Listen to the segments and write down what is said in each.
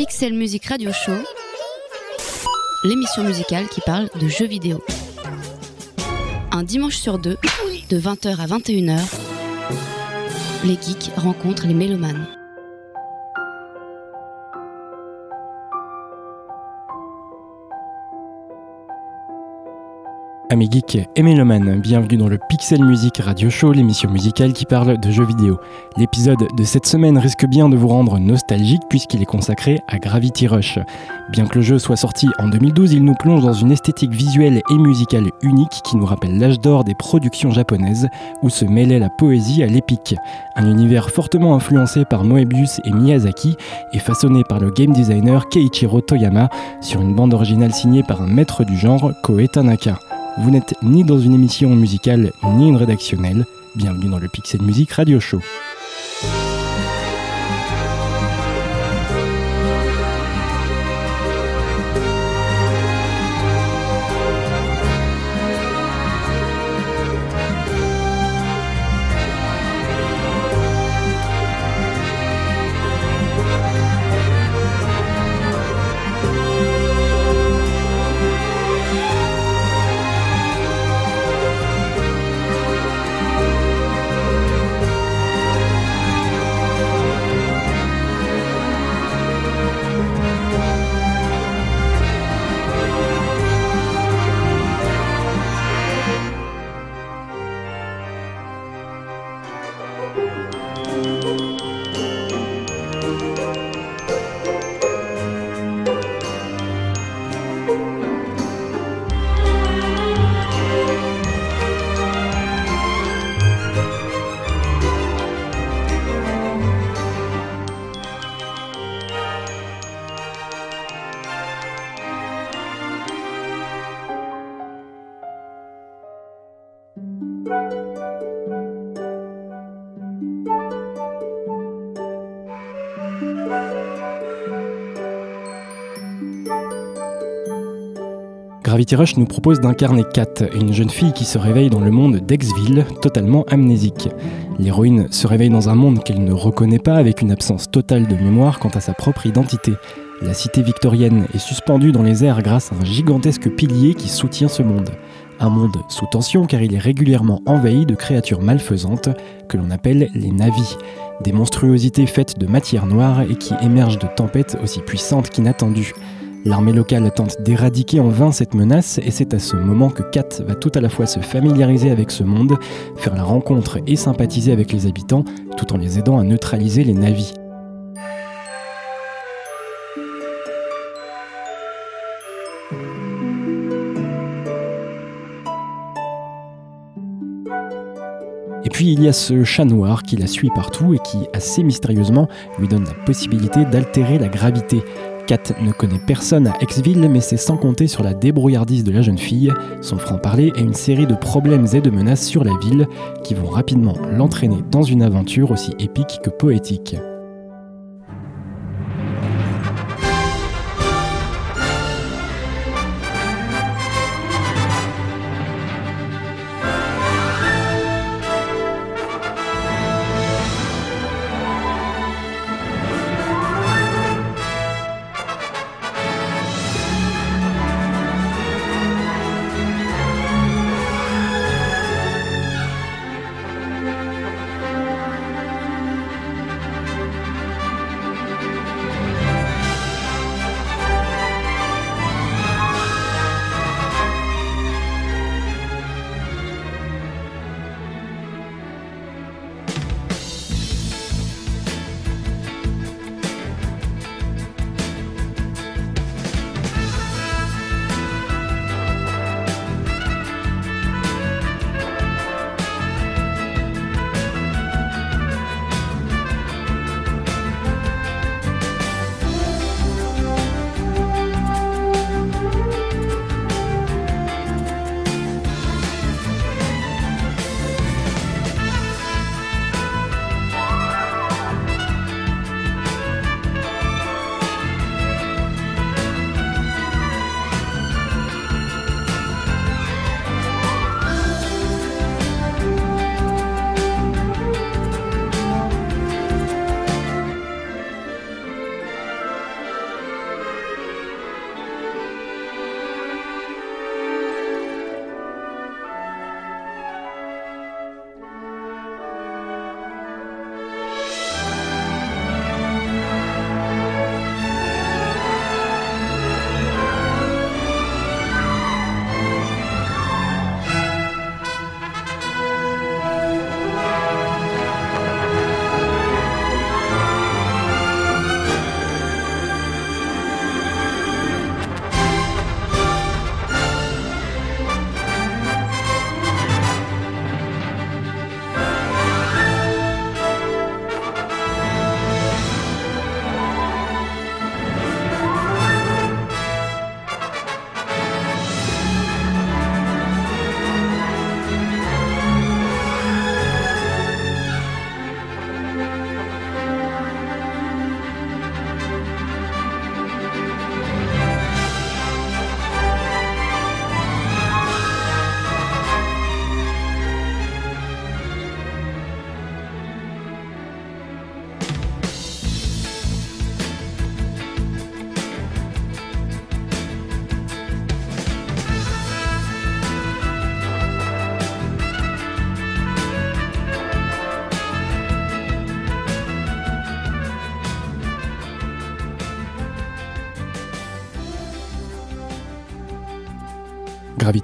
Pixel Music Radio Show, l'émission musicale qui parle de jeux vidéo. Un dimanche sur deux, de 20h à 21h, les geeks rencontrent les mélomanes. Amis geeks et bienvenue dans le Pixel Music Radio Show, l'émission musicale qui parle de jeux vidéo. L'épisode de cette semaine risque bien de vous rendre nostalgique puisqu'il est consacré à Gravity Rush. Bien que le jeu soit sorti en 2012, il nous plonge dans une esthétique visuelle et musicale unique qui nous rappelle l'âge d'or des productions japonaises où se mêlait la poésie à l'épique. Un univers fortement influencé par Moebius et Miyazaki et façonné par le game designer Keiichiro Toyama sur une bande originale signée par un maître du genre Koe Tanaka. Vous n'êtes ni dans une émission musicale ni une rédactionnelle. Bienvenue dans le Pixel Music Radio Show. Gravity nous propose d'incarner Kat, une jeune fille qui se réveille dans le monde d'Exville, totalement amnésique. L'héroïne se réveille dans un monde qu'elle ne reconnaît pas avec une absence totale de mémoire quant à sa propre identité. La cité victorienne est suspendue dans les airs grâce à un gigantesque pilier qui soutient ce monde. Un monde sous tension car il est régulièrement envahi de créatures malfaisantes que l'on appelle les navis, des monstruosités faites de matière noire et qui émergent de tempêtes aussi puissantes qu'inattendues. L'armée locale tente d'éradiquer en vain cette menace et c'est à ce moment que Kat va tout à la fois se familiariser avec ce monde, faire la rencontre et sympathiser avec les habitants tout en les aidant à neutraliser les navis. Et puis il y a ce chat noir qui la suit partout et qui, assez mystérieusement, lui donne la possibilité d'altérer la gravité. Kat ne connaît personne à Exville, mais c'est sans compter sur la débrouillardise de la jeune fille, son franc-parler et une série de problèmes et de menaces sur la ville qui vont rapidement l'entraîner dans une aventure aussi épique que poétique.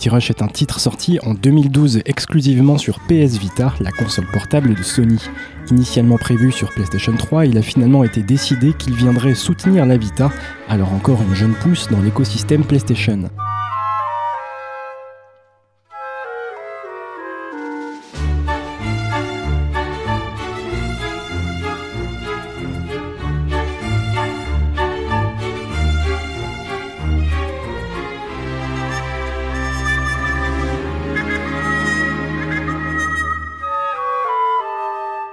Gravity est un titre sorti en 2012 exclusivement sur PS Vita, la console portable de Sony. Initialement prévu sur PlayStation 3, il a finalement été décidé qu'il viendrait soutenir la Vita, alors encore une jeune pousse dans l'écosystème PlayStation.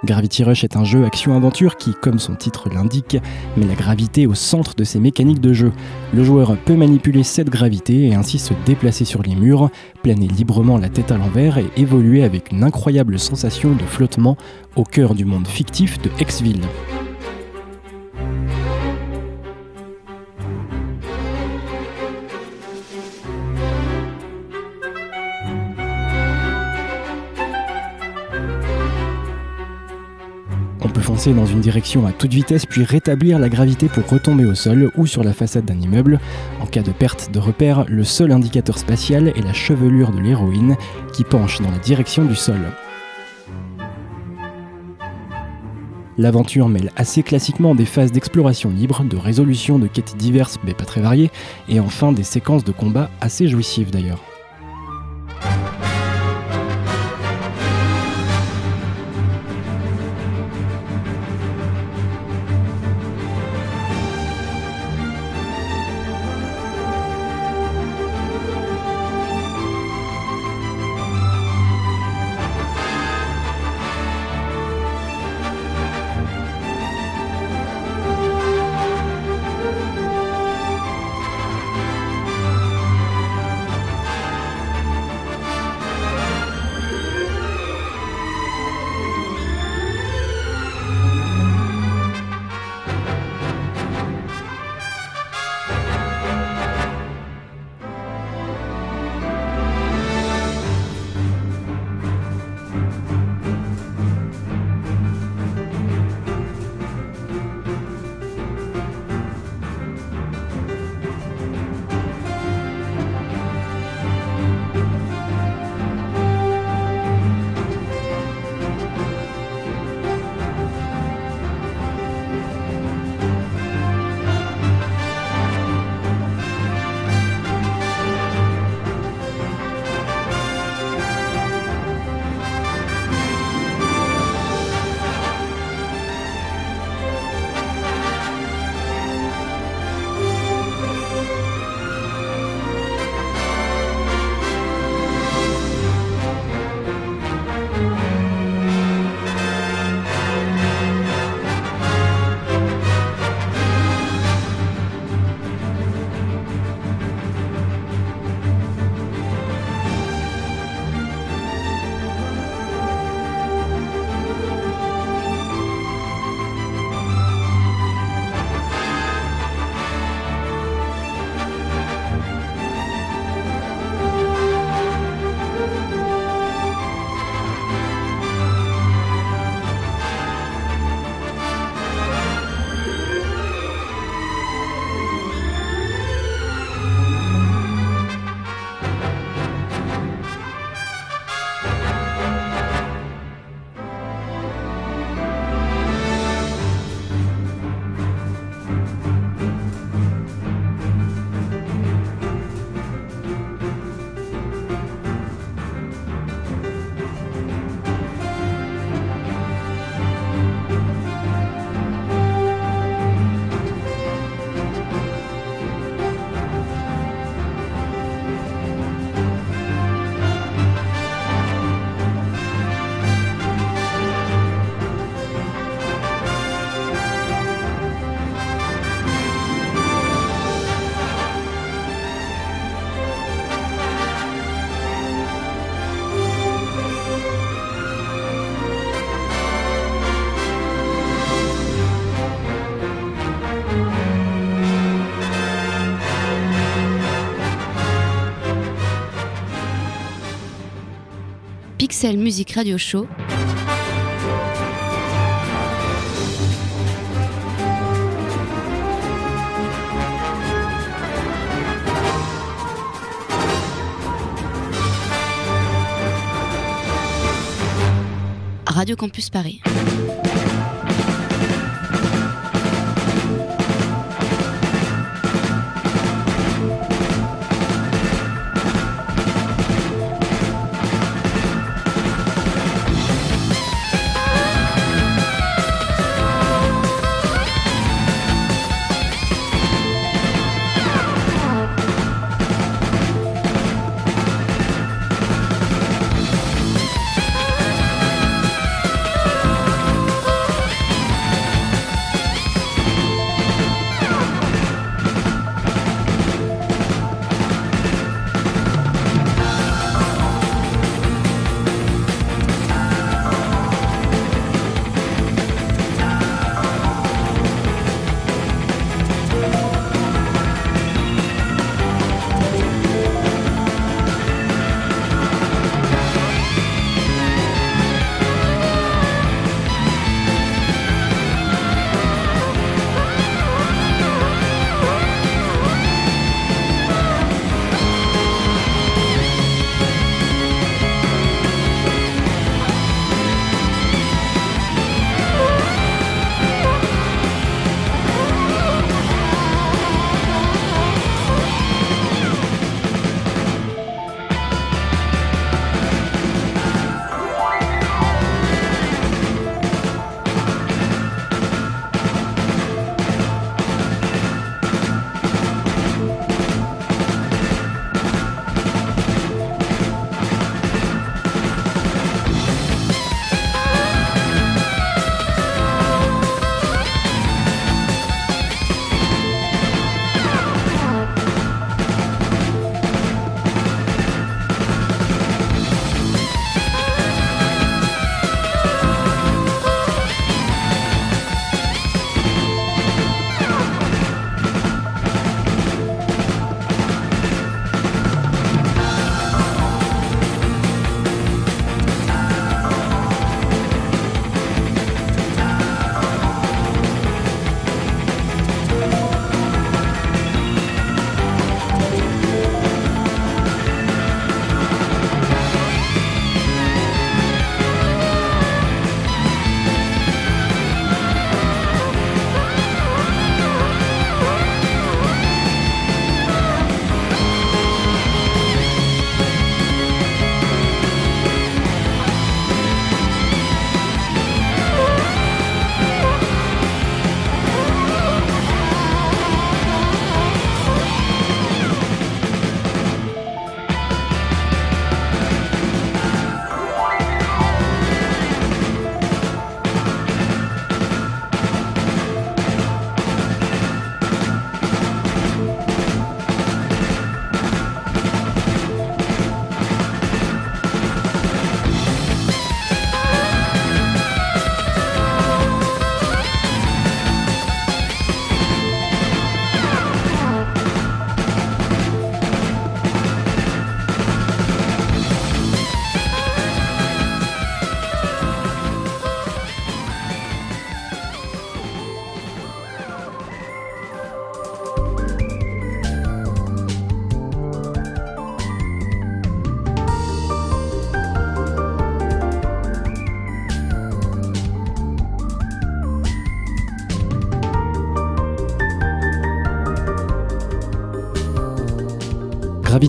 Gravity Rush est un jeu action-aventure qui, comme son titre l'indique, met la gravité au centre de ses mécaniques de jeu. Le joueur peut manipuler cette gravité et ainsi se déplacer sur les murs, planer librement la tête à l'envers et évoluer avec une incroyable sensation de flottement au cœur du monde fictif de Xville. Dans une direction à toute vitesse puis rétablir la gravité pour retomber au sol ou sur la façade d'un immeuble. En cas de perte de repère, le seul indicateur spatial est la chevelure de l'héroïne qui penche dans la direction du sol. L'aventure mêle assez classiquement des phases d'exploration libre, de résolution de quêtes diverses mais pas très variées, et enfin des séquences de combat assez jouissives d'ailleurs. Musique Radio Show. Radio Campus Paris.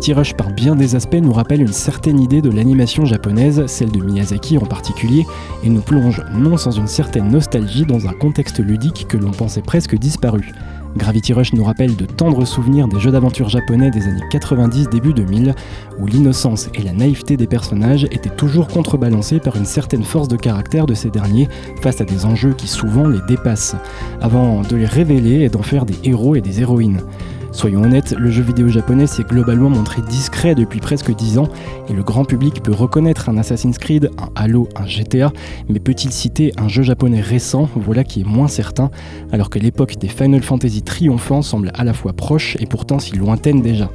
Gravity Rush par bien des aspects nous rappelle une certaine idée de l'animation japonaise, celle de Miyazaki en particulier, et nous plonge non sans une certaine nostalgie dans un contexte ludique que l'on pensait presque disparu. Gravity Rush nous rappelle de tendres souvenirs des jeux d'aventure japonais des années 90 début 2000, où l'innocence et la naïveté des personnages étaient toujours contrebalancées par une certaine force de caractère de ces derniers face à des enjeux qui souvent les dépassent, avant de les révéler et d'en faire des héros et des héroïnes. Soyons honnêtes, le jeu vidéo japonais s'est globalement montré discret depuis presque 10 ans et le grand public peut reconnaître un Assassin's Creed, un Halo, un GTA, mais peut-il citer un jeu japonais récent? Voilà qui est moins certain, alors que l'époque des Final Fantasy triomphants semble à la fois proche et pourtant si lointaine déjà.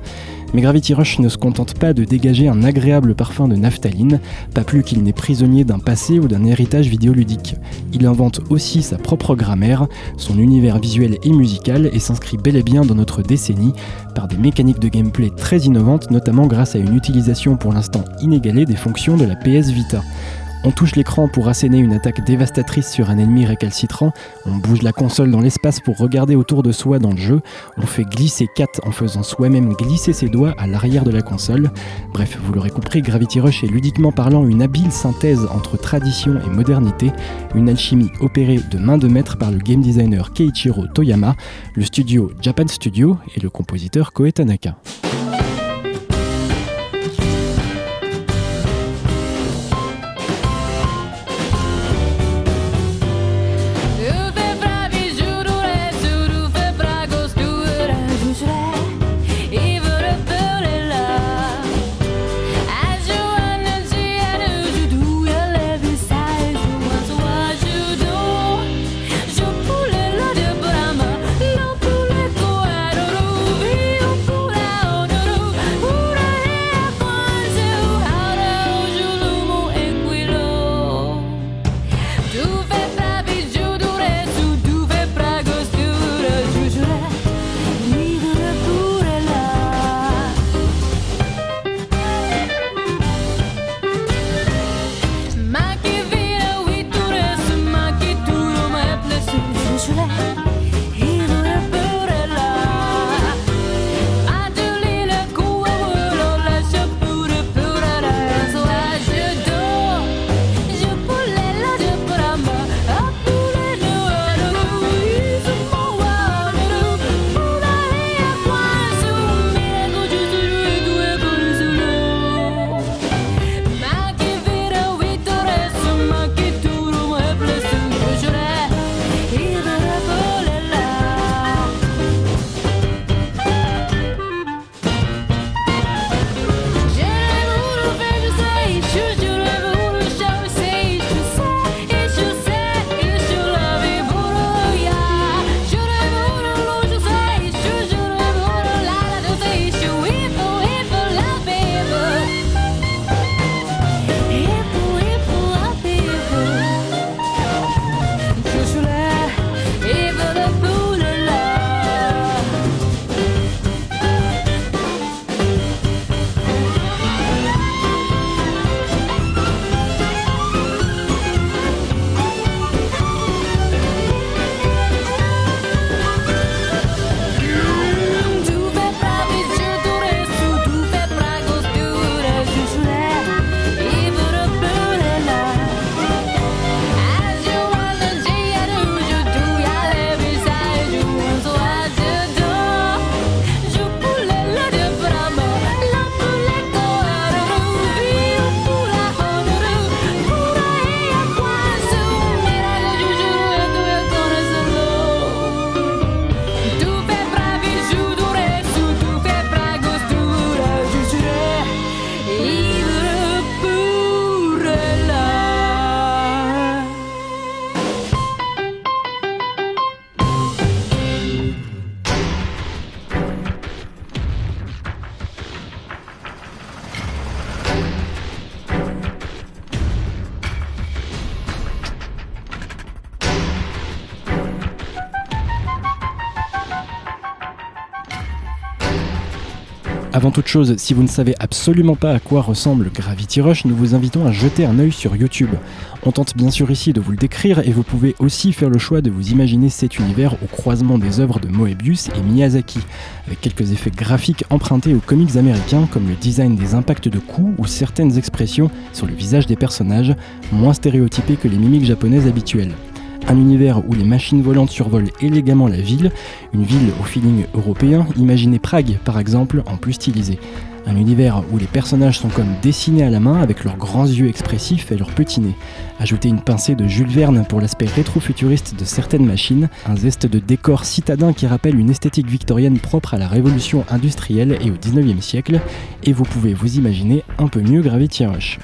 Mais Gravity Rush ne se contente pas de dégager un agréable parfum de naphtaline, pas plus qu'il n'est prisonnier d'un passé ou d'un héritage vidéoludique. Il invente aussi sa propre grammaire, son univers visuel et musical et s'inscrit bel et bien dans notre décennie par des mécaniques de gameplay très innovantes, notamment grâce à une utilisation pour l'instant inégalée des fonctions de la PS Vita. On touche l'écran pour asséner une attaque dévastatrice sur un ennemi récalcitrant, on bouge la console dans l'espace pour regarder autour de soi dans le jeu, on fait glisser Kat en faisant soi-même glisser ses doigts à l'arrière de la console. Bref, vous l'aurez compris, Gravity Rush est ludiquement parlant une habile synthèse entre tradition et modernité, une alchimie opérée de main de maître par le game designer Keiichiro Toyama, le studio Japan Studio et le compositeur Koe Tanaka. Avant toute chose, si vous ne savez absolument pas à quoi ressemble Gravity Rush, nous vous invitons à jeter un œil sur YouTube. On tente bien sûr ici de vous le décrire et vous pouvez aussi faire le choix de vous imaginer cet univers au croisement des œuvres de Moebius et Miyazaki, avec quelques effets graphiques empruntés aux comics américains comme le design des impacts de coups ou certaines expressions sur le visage des personnages, moins stéréotypés que les mimiques japonaises habituelles un univers où les machines volantes survolent élégamment la ville, une ville au feeling européen, imaginez Prague par exemple en plus stylisé. Un univers où les personnages sont comme dessinés à la main avec leurs grands yeux expressifs et leurs petits nez. Ajoutez une pincée de Jules Verne pour l'aspect rétro-futuriste de certaines machines, un zeste de décor citadin qui rappelle une esthétique victorienne propre à la révolution industrielle et au 19e siècle, et vous pouvez vous imaginer un peu mieux Gravity Rush.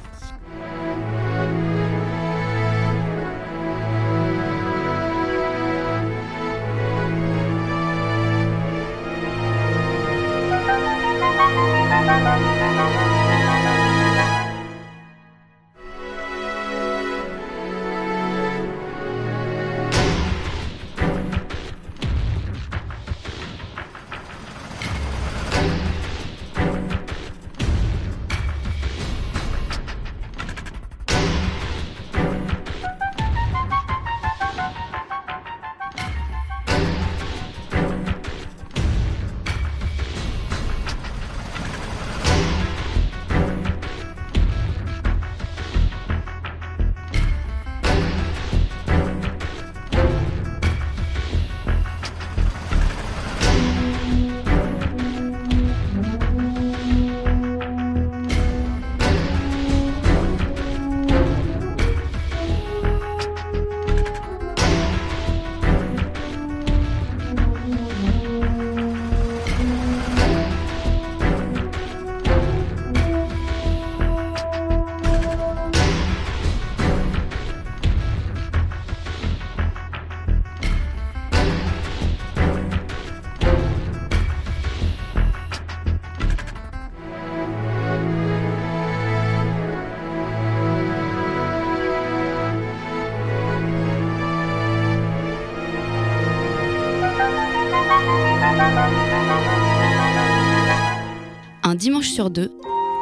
Dimanche sur deux,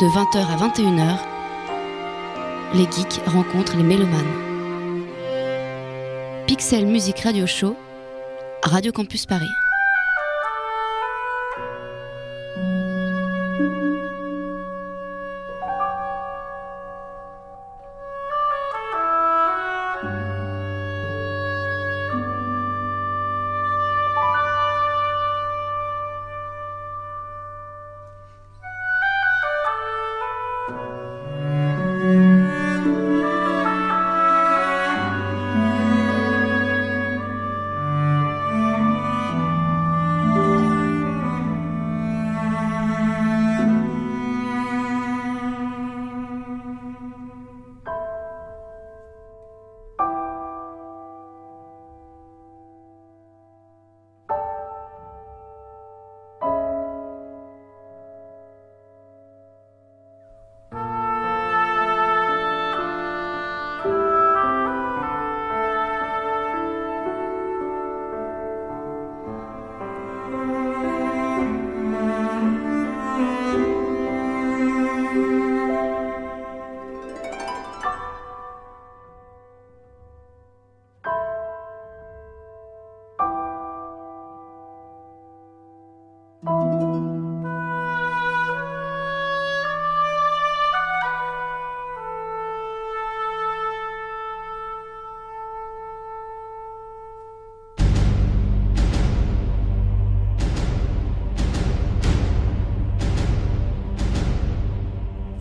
de 20h à 21h, les geeks rencontrent les mélomanes. Pixel Music Radio Show, Radio Campus Paris.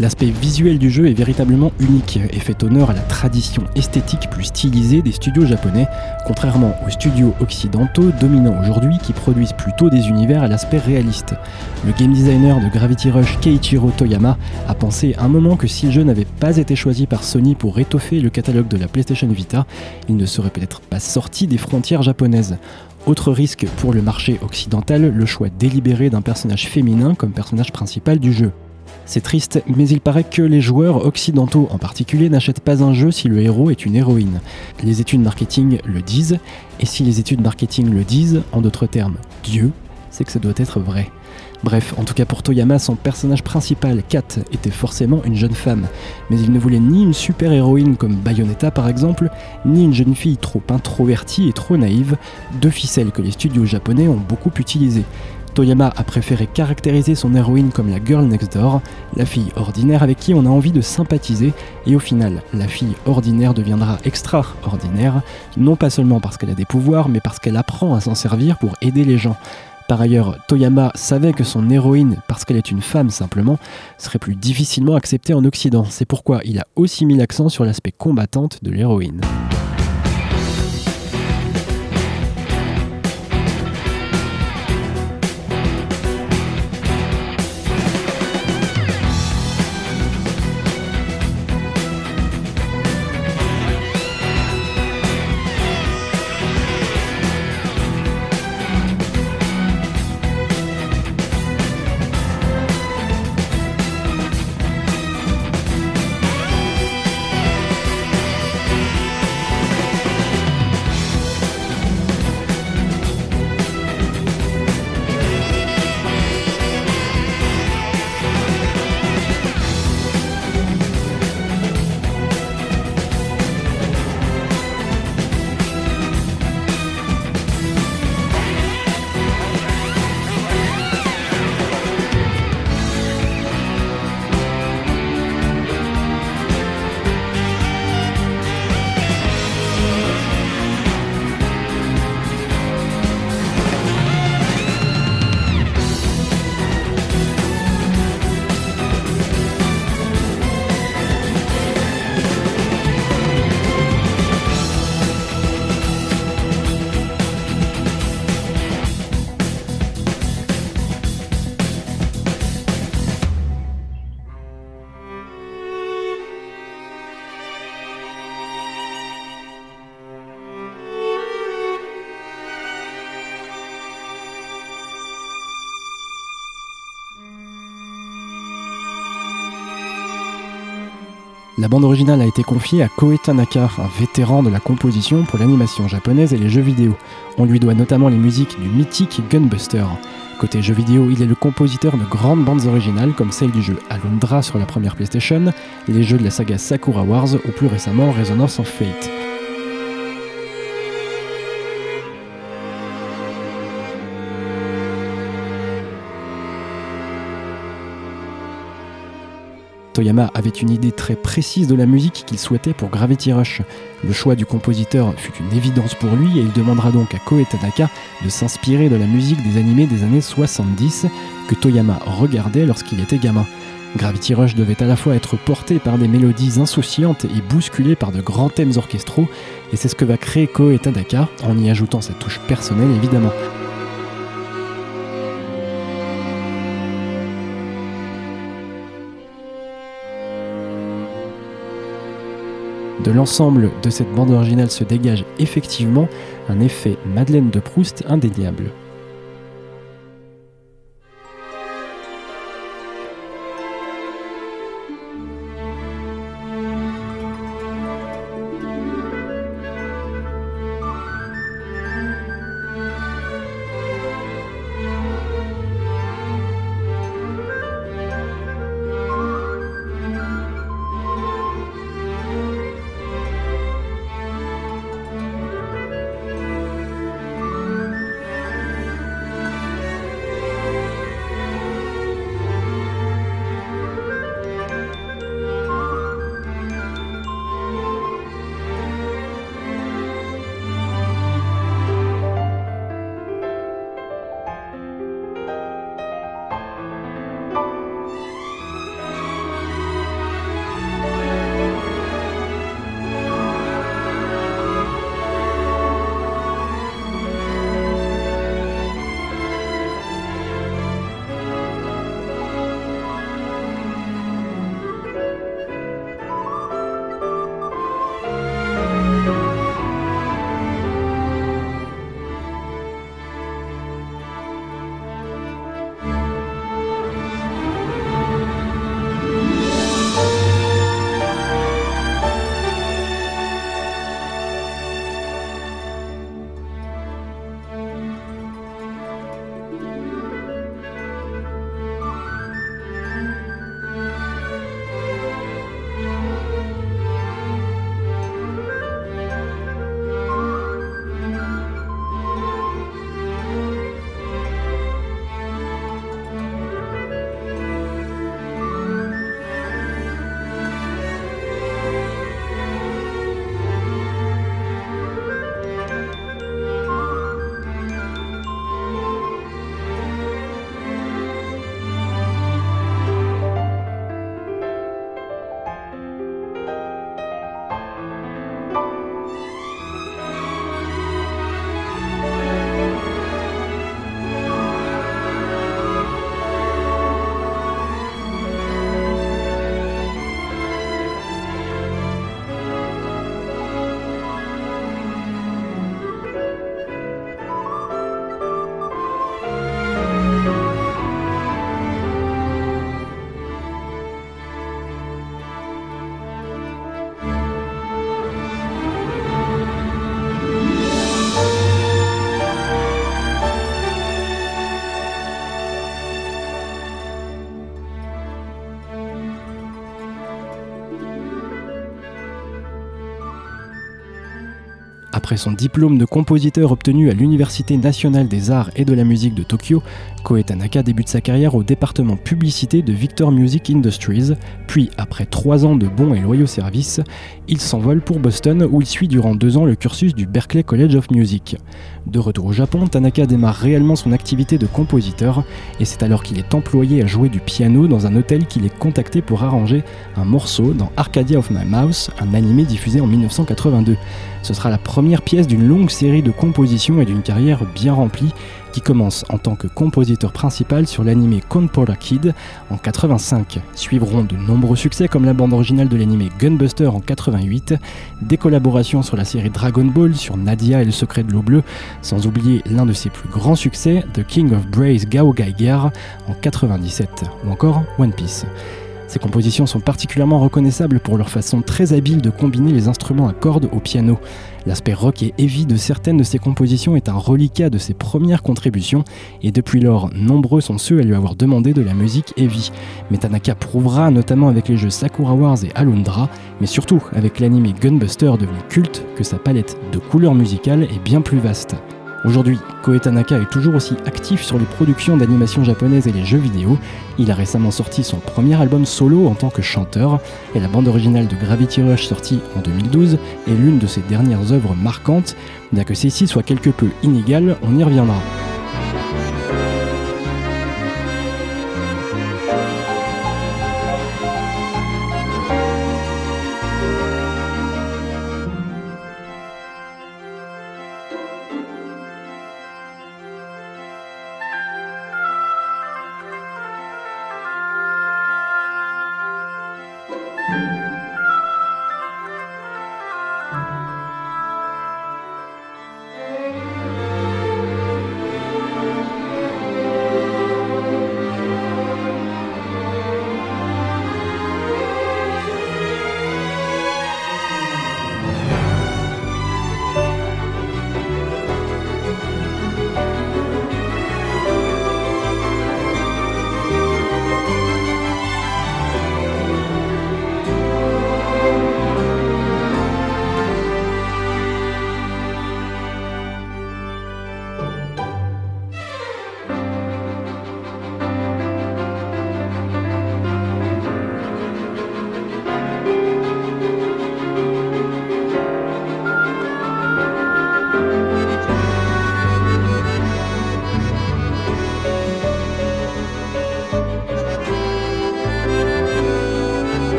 L'aspect visuel du jeu est véritablement unique et fait honneur à la tradition esthétique plus stylisée des studios japonais, contrairement aux studios occidentaux dominants aujourd'hui qui produisent plutôt des univers à l'aspect réaliste. Le game designer de Gravity Rush Keiichiro Toyama a pensé un moment que si le jeu n'avait pas été choisi par Sony pour étoffer le catalogue de la PlayStation Vita, il ne serait peut-être pas sorti des frontières japonaises. Autre risque pour le marché occidental, le choix délibéré d'un personnage féminin comme personnage principal du jeu. C'est triste, mais il paraît que les joueurs occidentaux en particulier n'achètent pas un jeu si le héros est une héroïne. Les études marketing le disent, et si les études marketing le disent, en d'autres termes, Dieu, c'est que ça doit être vrai. Bref, en tout cas pour Toyama, son personnage principal, Kat, était forcément une jeune femme, mais il ne voulait ni une super héroïne comme Bayonetta par exemple, ni une jeune fille trop introvertie et trop naïve, deux ficelles que les studios japonais ont beaucoup utilisées. Toyama a préféré caractériser son héroïne comme la girl next door, la fille ordinaire avec qui on a envie de sympathiser, et au final, la fille ordinaire deviendra extraordinaire, non pas seulement parce qu'elle a des pouvoirs, mais parce qu'elle apprend à s'en servir pour aider les gens. Par ailleurs, Toyama savait que son héroïne, parce qu'elle est une femme simplement, serait plus difficilement acceptée en Occident. C'est pourquoi il a aussi mis l'accent sur l'aspect combattante de l'héroïne. Bande originale a été confiée à Koei Tanaka, un vétéran de la composition pour l'animation japonaise et les jeux vidéo. On lui doit notamment les musiques du mythique Gunbuster. Côté jeux vidéo, il est le compositeur de grandes bandes originales comme celle du jeu Alundra sur la première PlayStation, les jeux de la saga Sakura Wars ou plus récemment Resonance of Fate. Toyama avait une idée très précise de la musique qu'il souhaitait pour Gravity Rush. Le choix du compositeur fut une évidence pour lui et il demandera donc à Koei Tanaka de s'inspirer de la musique des animés des années 70 que Toyama regardait lorsqu'il était gamin. Gravity Rush devait à la fois être porté par des mélodies insouciantes et bousculé par de grands thèmes orchestraux, et c'est ce que va créer Koei Tanaka, en y ajoutant sa touche personnelle évidemment. De l'ensemble de cette bande originale se dégage effectivement un effet Madeleine de Proust indéniable. Après son diplôme de compositeur obtenu à l'Université nationale des arts et de la musique de Tokyo, Koe Tanaka débute sa carrière au département publicité de Victor Music Industries, puis après trois ans de bons et loyaux services, il s'envole pour Boston où il suit durant deux ans le cursus du Berklee College of Music. De retour au Japon, Tanaka démarre réellement son activité de compositeur et c'est alors qu'il est employé à jouer du piano dans un hôtel qu'il est contacté pour arranger un morceau dans Arcadia of My Mouse, un animé diffusé en 1982. Ce sera la première pièce d'une longue série de compositions et d'une carrière bien remplie qui commence en tant que compositeur principal sur l'animé Konpora Kid en 85. Suivront de nombreux succès comme la bande originale de l'animé Gunbuster en 88, des collaborations sur la série Dragon Ball, sur Nadia et le secret de l'eau bleue, sans oublier l'un de ses plus grands succès, The King of Braze Gao Gaigar en 97, ou encore One Piece. Ces compositions sont particulièrement reconnaissables pour leur façon très habile de combiner les instruments à cordes au piano. L'aspect rock et heavy de certaines de ses compositions est un reliquat de ses premières contributions, et depuis lors, nombreux sont ceux à lui avoir demandé de la musique heavy. Mais Tanaka prouvera, notamment avec les jeux Sakura Wars et Alundra, mais surtout avec l'anime Gunbuster devenu culte, que sa palette de couleurs musicales est bien plus vaste. Aujourd'hui, Koei Tanaka est toujours aussi actif sur les productions d'animation japonaises et les jeux vidéo. Il a récemment sorti son premier album solo en tant que chanteur, et la bande originale de Gravity Rush sortie en 2012 est l'une de ses dernières œuvres marquantes. Bien que celle-ci soit quelque peu inégale, on y reviendra.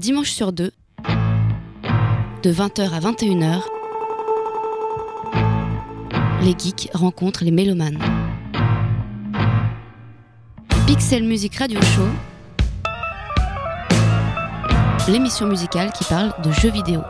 Dimanche sur deux, de 20h à 21h, les geeks rencontrent les mélomanes. Pixel Music Radio Show, l'émission musicale qui parle de jeux vidéo.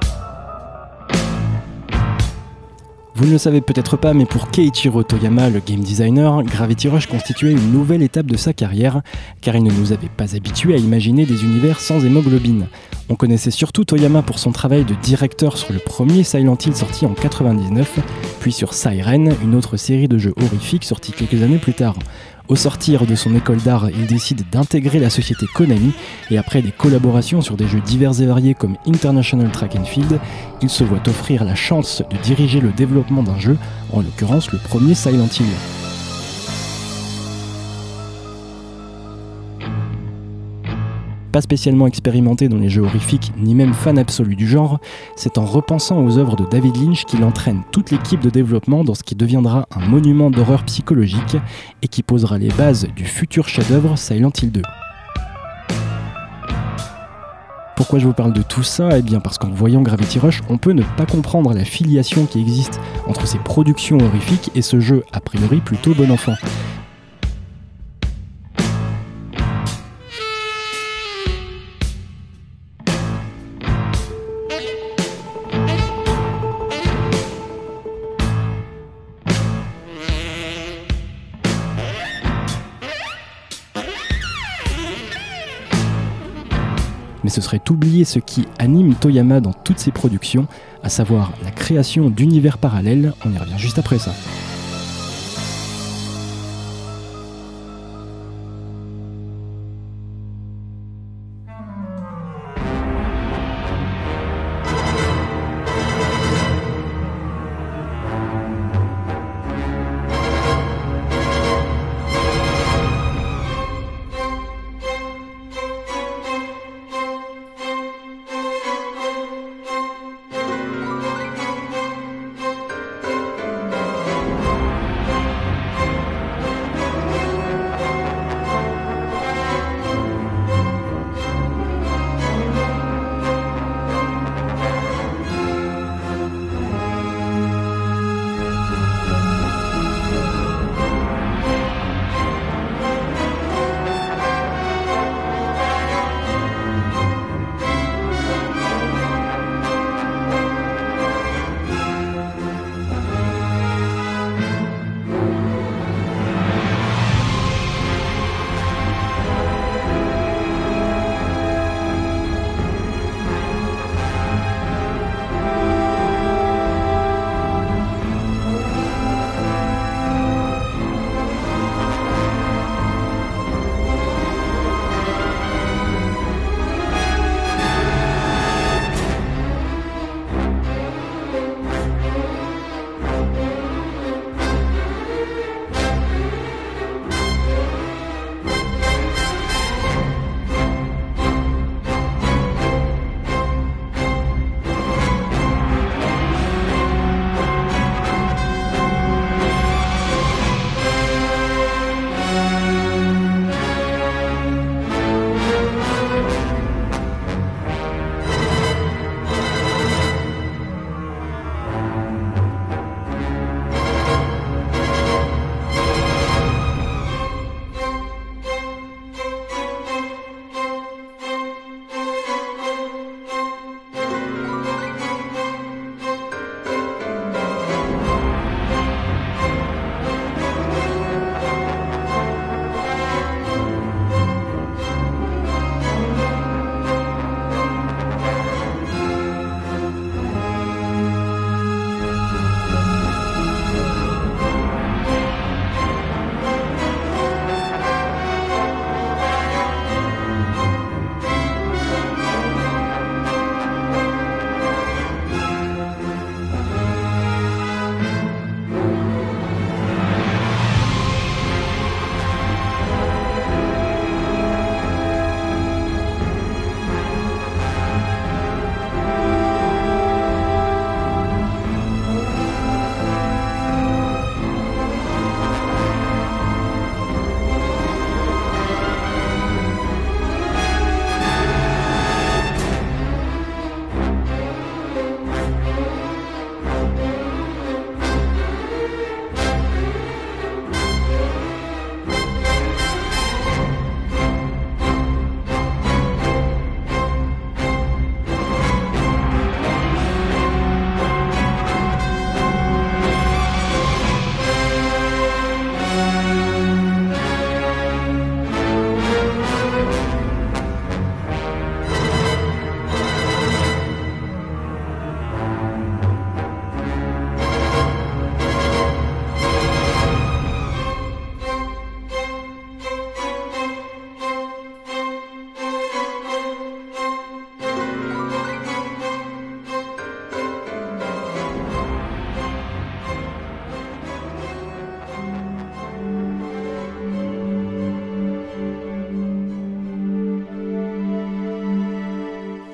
Vous ne le savez peut-être pas, mais pour Keiichiro Toyama, le game designer, Gravity Rush constituait une nouvelle étape de sa carrière, car il ne nous avait pas habitués à imaginer des univers sans hémoglobine. On connaissait surtout Toyama pour son travail de directeur sur le premier Silent Hill sorti en 99, puis sur Siren, une autre série de jeux horrifiques sortie quelques années plus tard. Au sortir de son école d'art, il décide d'intégrer la société Konami et après des collaborations sur des jeux divers et variés comme International Track and Field, il se voit offrir la chance de diriger le développement d'un jeu, en l'occurrence le premier Silent Hill. Pas spécialement expérimenté dans les jeux horrifiques, ni même fan absolu du genre, c'est en repensant aux œuvres de David Lynch qu'il entraîne toute l'équipe de développement dans ce qui deviendra un monument d'horreur psychologique et qui posera les bases du futur chef-d'œuvre Silent Hill 2. Pourquoi je vous parle de tout ça? Eh bien parce qu'en voyant Gravity Rush, on peut ne pas comprendre la filiation qui existe entre ces productions horrifiques et ce jeu a priori plutôt bon enfant. Mais ce serait oublier ce qui anime Toyama dans toutes ses productions, à savoir la création d'univers parallèles. On y revient juste après ça.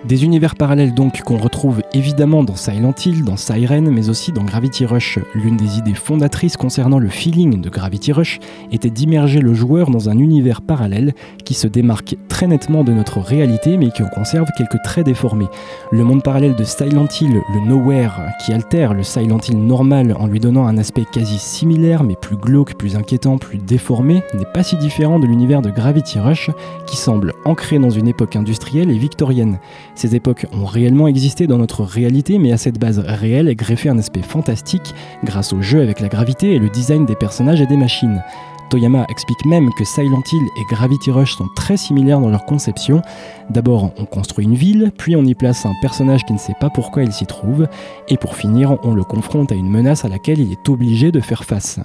Des univers parallèles donc qu'on retrouve évidemment dans Silent Hill, dans Siren, mais aussi dans Gravity Rush. L'une des idées fondatrices concernant le feeling de Gravity Rush était d'immerger le joueur dans un univers parallèle qui se démarque très nettement de notre réalité mais qui en conserve quelques traits déformés. Le monde parallèle de Silent Hill, le Nowhere, qui altère le Silent Hill normal en lui donnant un aspect quasi similaire mais plus glauque, plus inquiétant, plus déformé, n'est pas si différent de l'univers de Gravity Rush qui semble ancré dans une époque industrielle et victorienne. Ces époques ont réellement existé dans notre réalité, mais à cette base réelle est greffé un aspect fantastique grâce au jeu avec la gravité et le design des personnages et des machines. Toyama explique même que Silent Hill et Gravity Rush sont très similaires dans leur conception. D'abord, on construit une ville, puis on y place un personnage qui ne sait pas pourquoi il s'y trouve, et pour finir, on le confronte à une menace à laquelle il est obligé de faire face.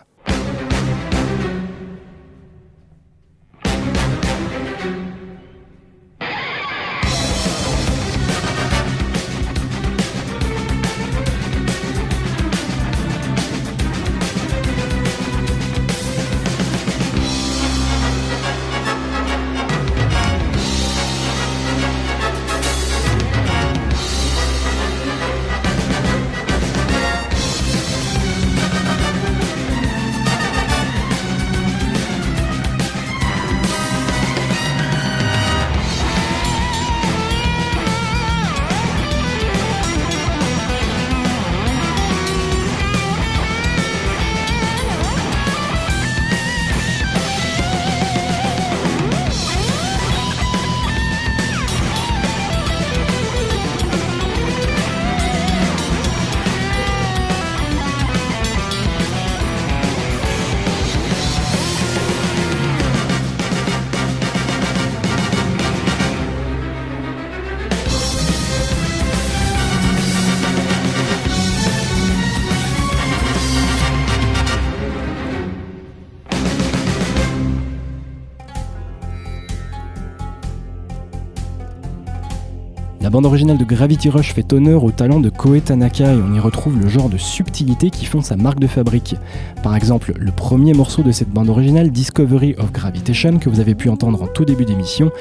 Bande originale de Gravity Rush fait honneur au talent de Koei Tanaka et on y retrouve le genre de subtilité qui font sa marque de fabrique. Par exemple, le premier morceau de cette bande originale, Discovery of Gravitation, que vous avez pu entendre en tout début d'émission,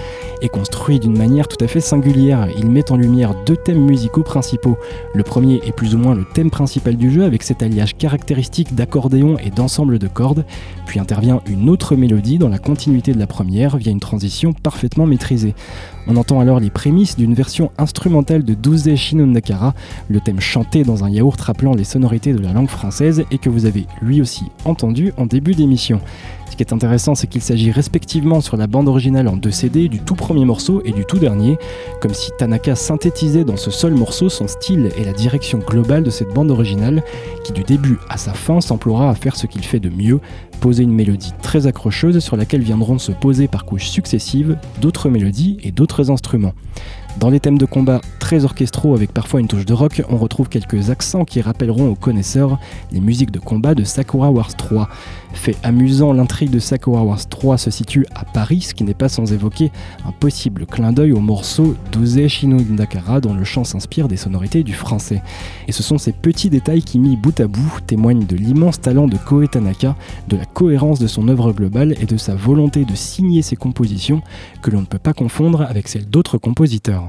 est construit d'une manière tout à fait singulière. Il met en lumière deux thèmes musicaux principaux. Le premier est plus ou moins le thème principal du jeu avec cet alliage caractéristique d'accordéon et d'ensemble de cordes, puis intervient une autre mélodie dans la continuité de la première via une transition parfaitement maîtrisée. On entend alors les prémices d'une version instrumentale de Douze Shinondakara, le thème chanté dans un yaourt rappelant les sonorités de la langue française et que vous avez lui aussi entendu en début d'émission. Ce qui est intéressant, c'est qu'il s'agit respectivement sur la bande originale en deux CD du tout premier morceau et du tout dernier, comme si Tanaka synthétisait dans ce seul morceau son style et la direction globale de cette bande originale, qui du début à sa fin s'emploiera à faire ce qu'il fait de mieux, poser une mélodie très accrocheuse sur laquelle viendront se poser par couches successives d'autres mélodies et d'autres instruments. Dans les thèmes de combat très orchestraux avec parfois une touche de rock, on retrouve quelques accents qui rappelleront aux connaisseurs les musiques de combat de Sakura Wars 3. Fait amusant, l'intrigue de Sakura Wars 3 se situe à Paris, ce qui n'est pas sans évoquer un possible clin d'œil au morceau Doze Shinodakara dont le chant s'inspire des sonorités du français. Et ce sont ces petits détails qui, mis bout à bout, témoignent de l'immense talent de Koe Tanaka, de la cohérence de son œuvre globale et de sa volonté de signer ses compositions que l'on ne peut pas confondre avec celles d'autres compositeurs.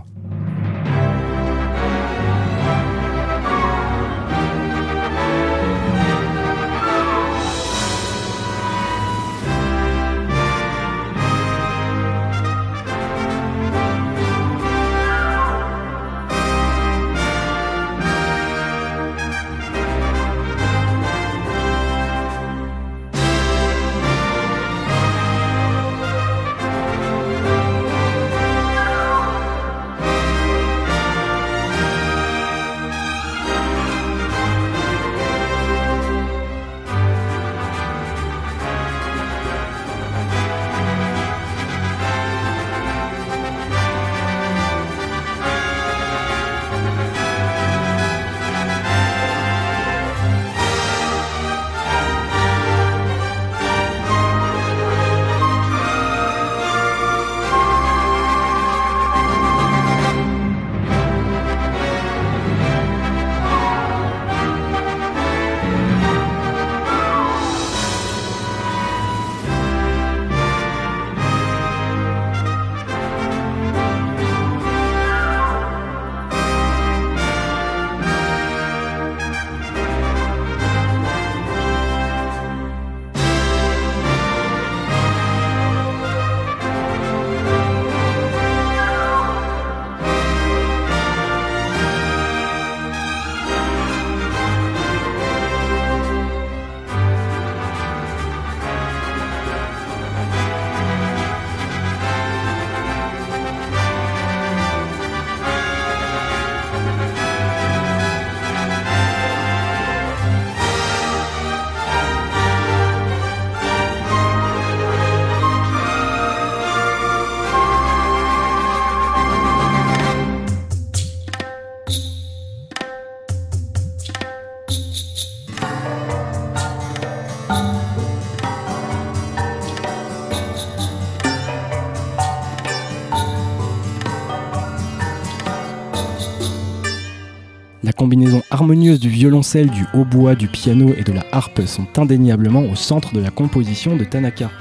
Combinaison harmonieuse du violoncelle, du hautbois, du piano et de la harpe sont indéniablement au centre de la composition de Tanaka.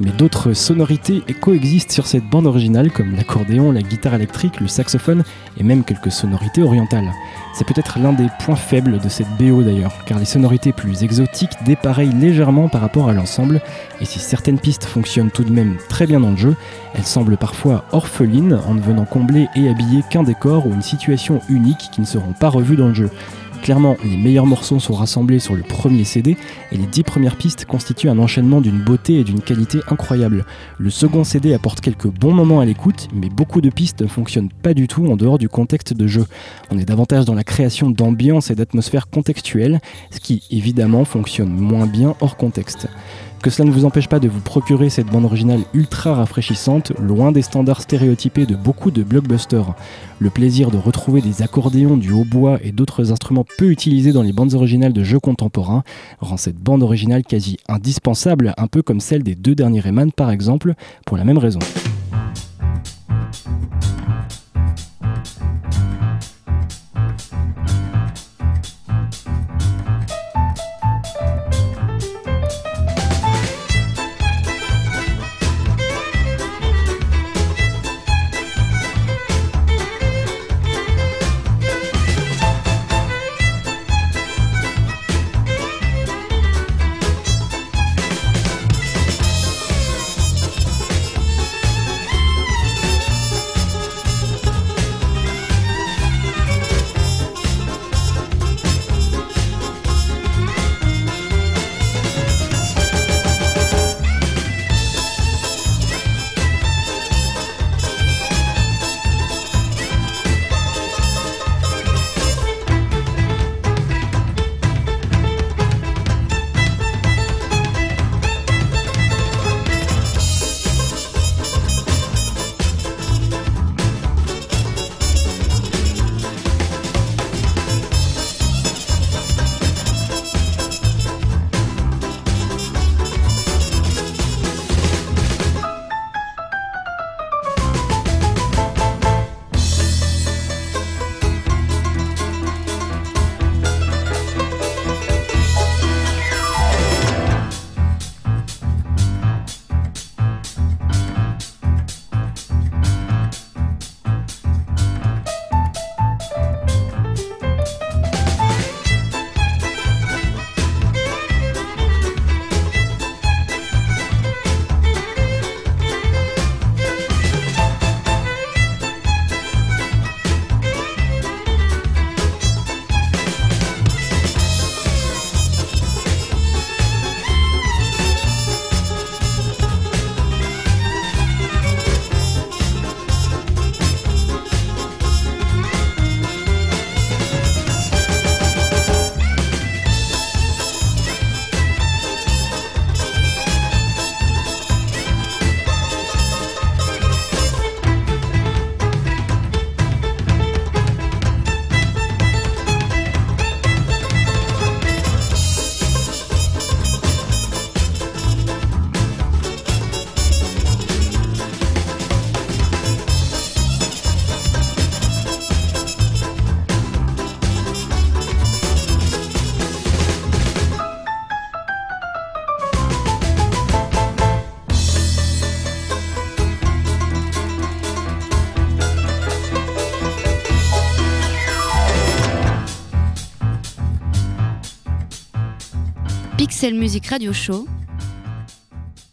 Mais d'autres sonorités coexistent sur cette bande originale comme l'accordéon, la guitare électrique, le saxophone et même quelques sonorités orientales. C'est peut-être l'un des points faibles de cette BO d'ailleurs, car les sonorités plus exotiques dépareillent légèrement par rapport à l'ensemble, et si certaines pistes fonctionnent tout de même très bien dans le jeu, elles semblent parfois orphelines en ne venant combler et habiller qu'un décor ou une situation unique qui ne seront pas revues dans le jeu. Clairement, les meilleurs morceaux sont rassemblés sur le premier CD et les dix premières pistes constituent un enchaînement d'une beauté et d'une qualité incroyable. Le second CD apporte quelques bons moments à l'écoute, mais beaucoup de pistes ne fonctionnent pas du tout en dehors du contexte de jeu. On est davantage dans la création d'ambiance et d'atmosphère contextuelle, ce qui évidemment fonctionne moins bien hors contexte. Que cela ne vous empêche pas de vous procurer cette bande originale ultra rafraîchissante, loin des standards stéréotypés de beaucoup de blockbusters. Le plaisir de retrouver des accordéons, du hautbois et d'autres instruments peu utilisés dans les bandes originales de jeux contemporains rend cette bande originale quasi indispensable, un peu comme celle des deux derniers Rayman par exemple, pour la même raison. Pixel Music Radio Show,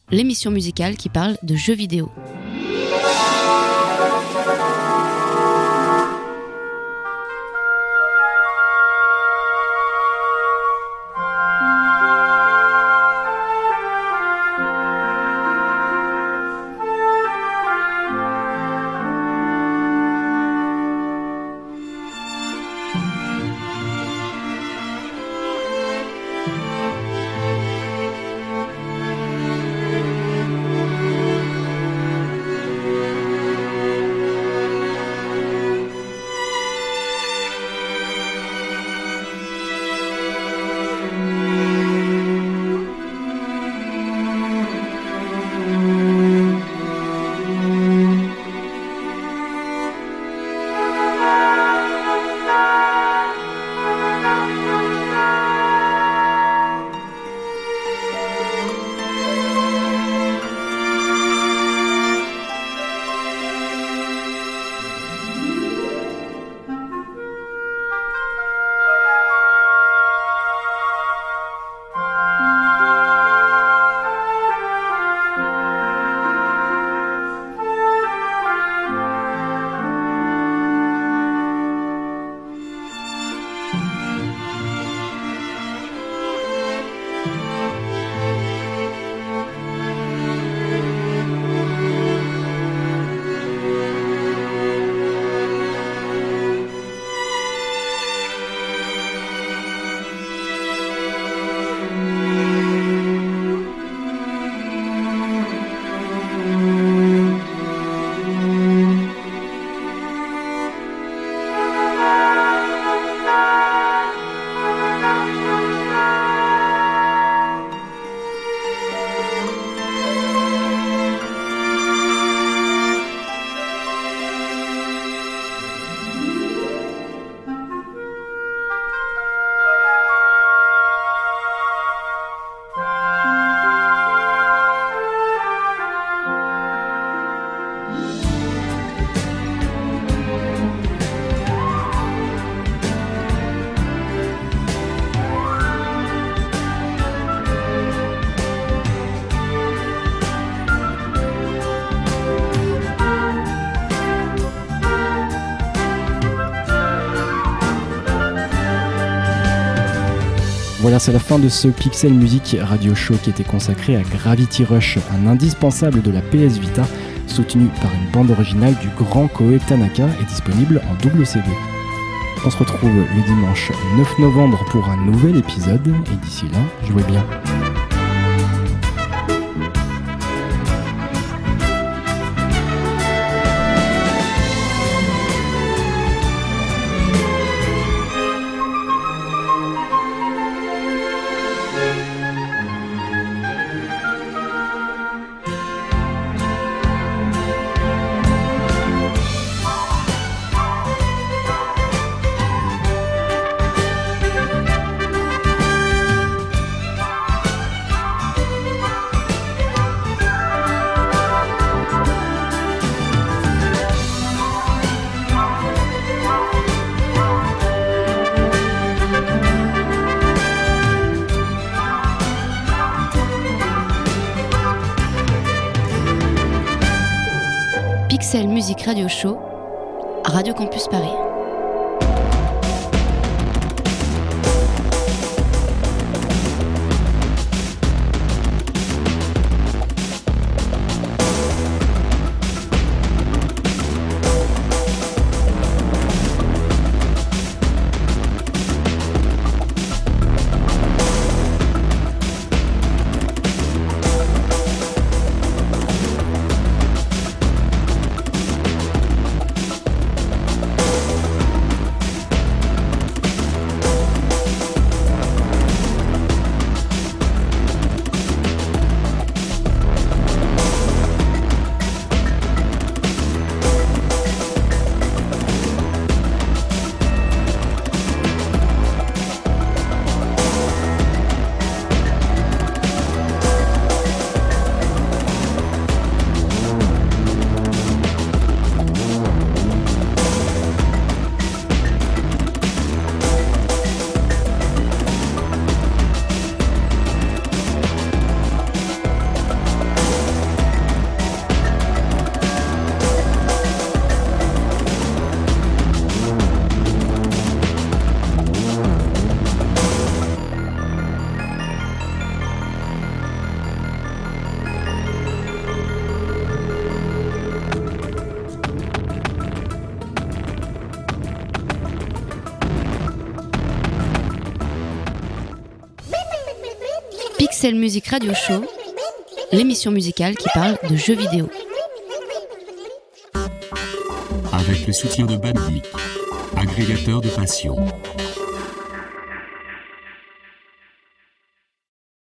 l'émission musicale qui parle de jeux vidéo. C'est la fin de ce Pixel Music Radio Show qui était consacré à Gravity Rush, un indispensable de la PS Vita, soutenu par une bande originale du grand Koei Tanaka et disponible en double CD. On se retrouve le dimanche 9 novembre pour un nouvel épisode, et d'ici là, jouez bien. Pixel Music Radio Show, l'émission musicale qui parle de jeux vidéo. Avec le soutien de Bandic, agrégateur de passion.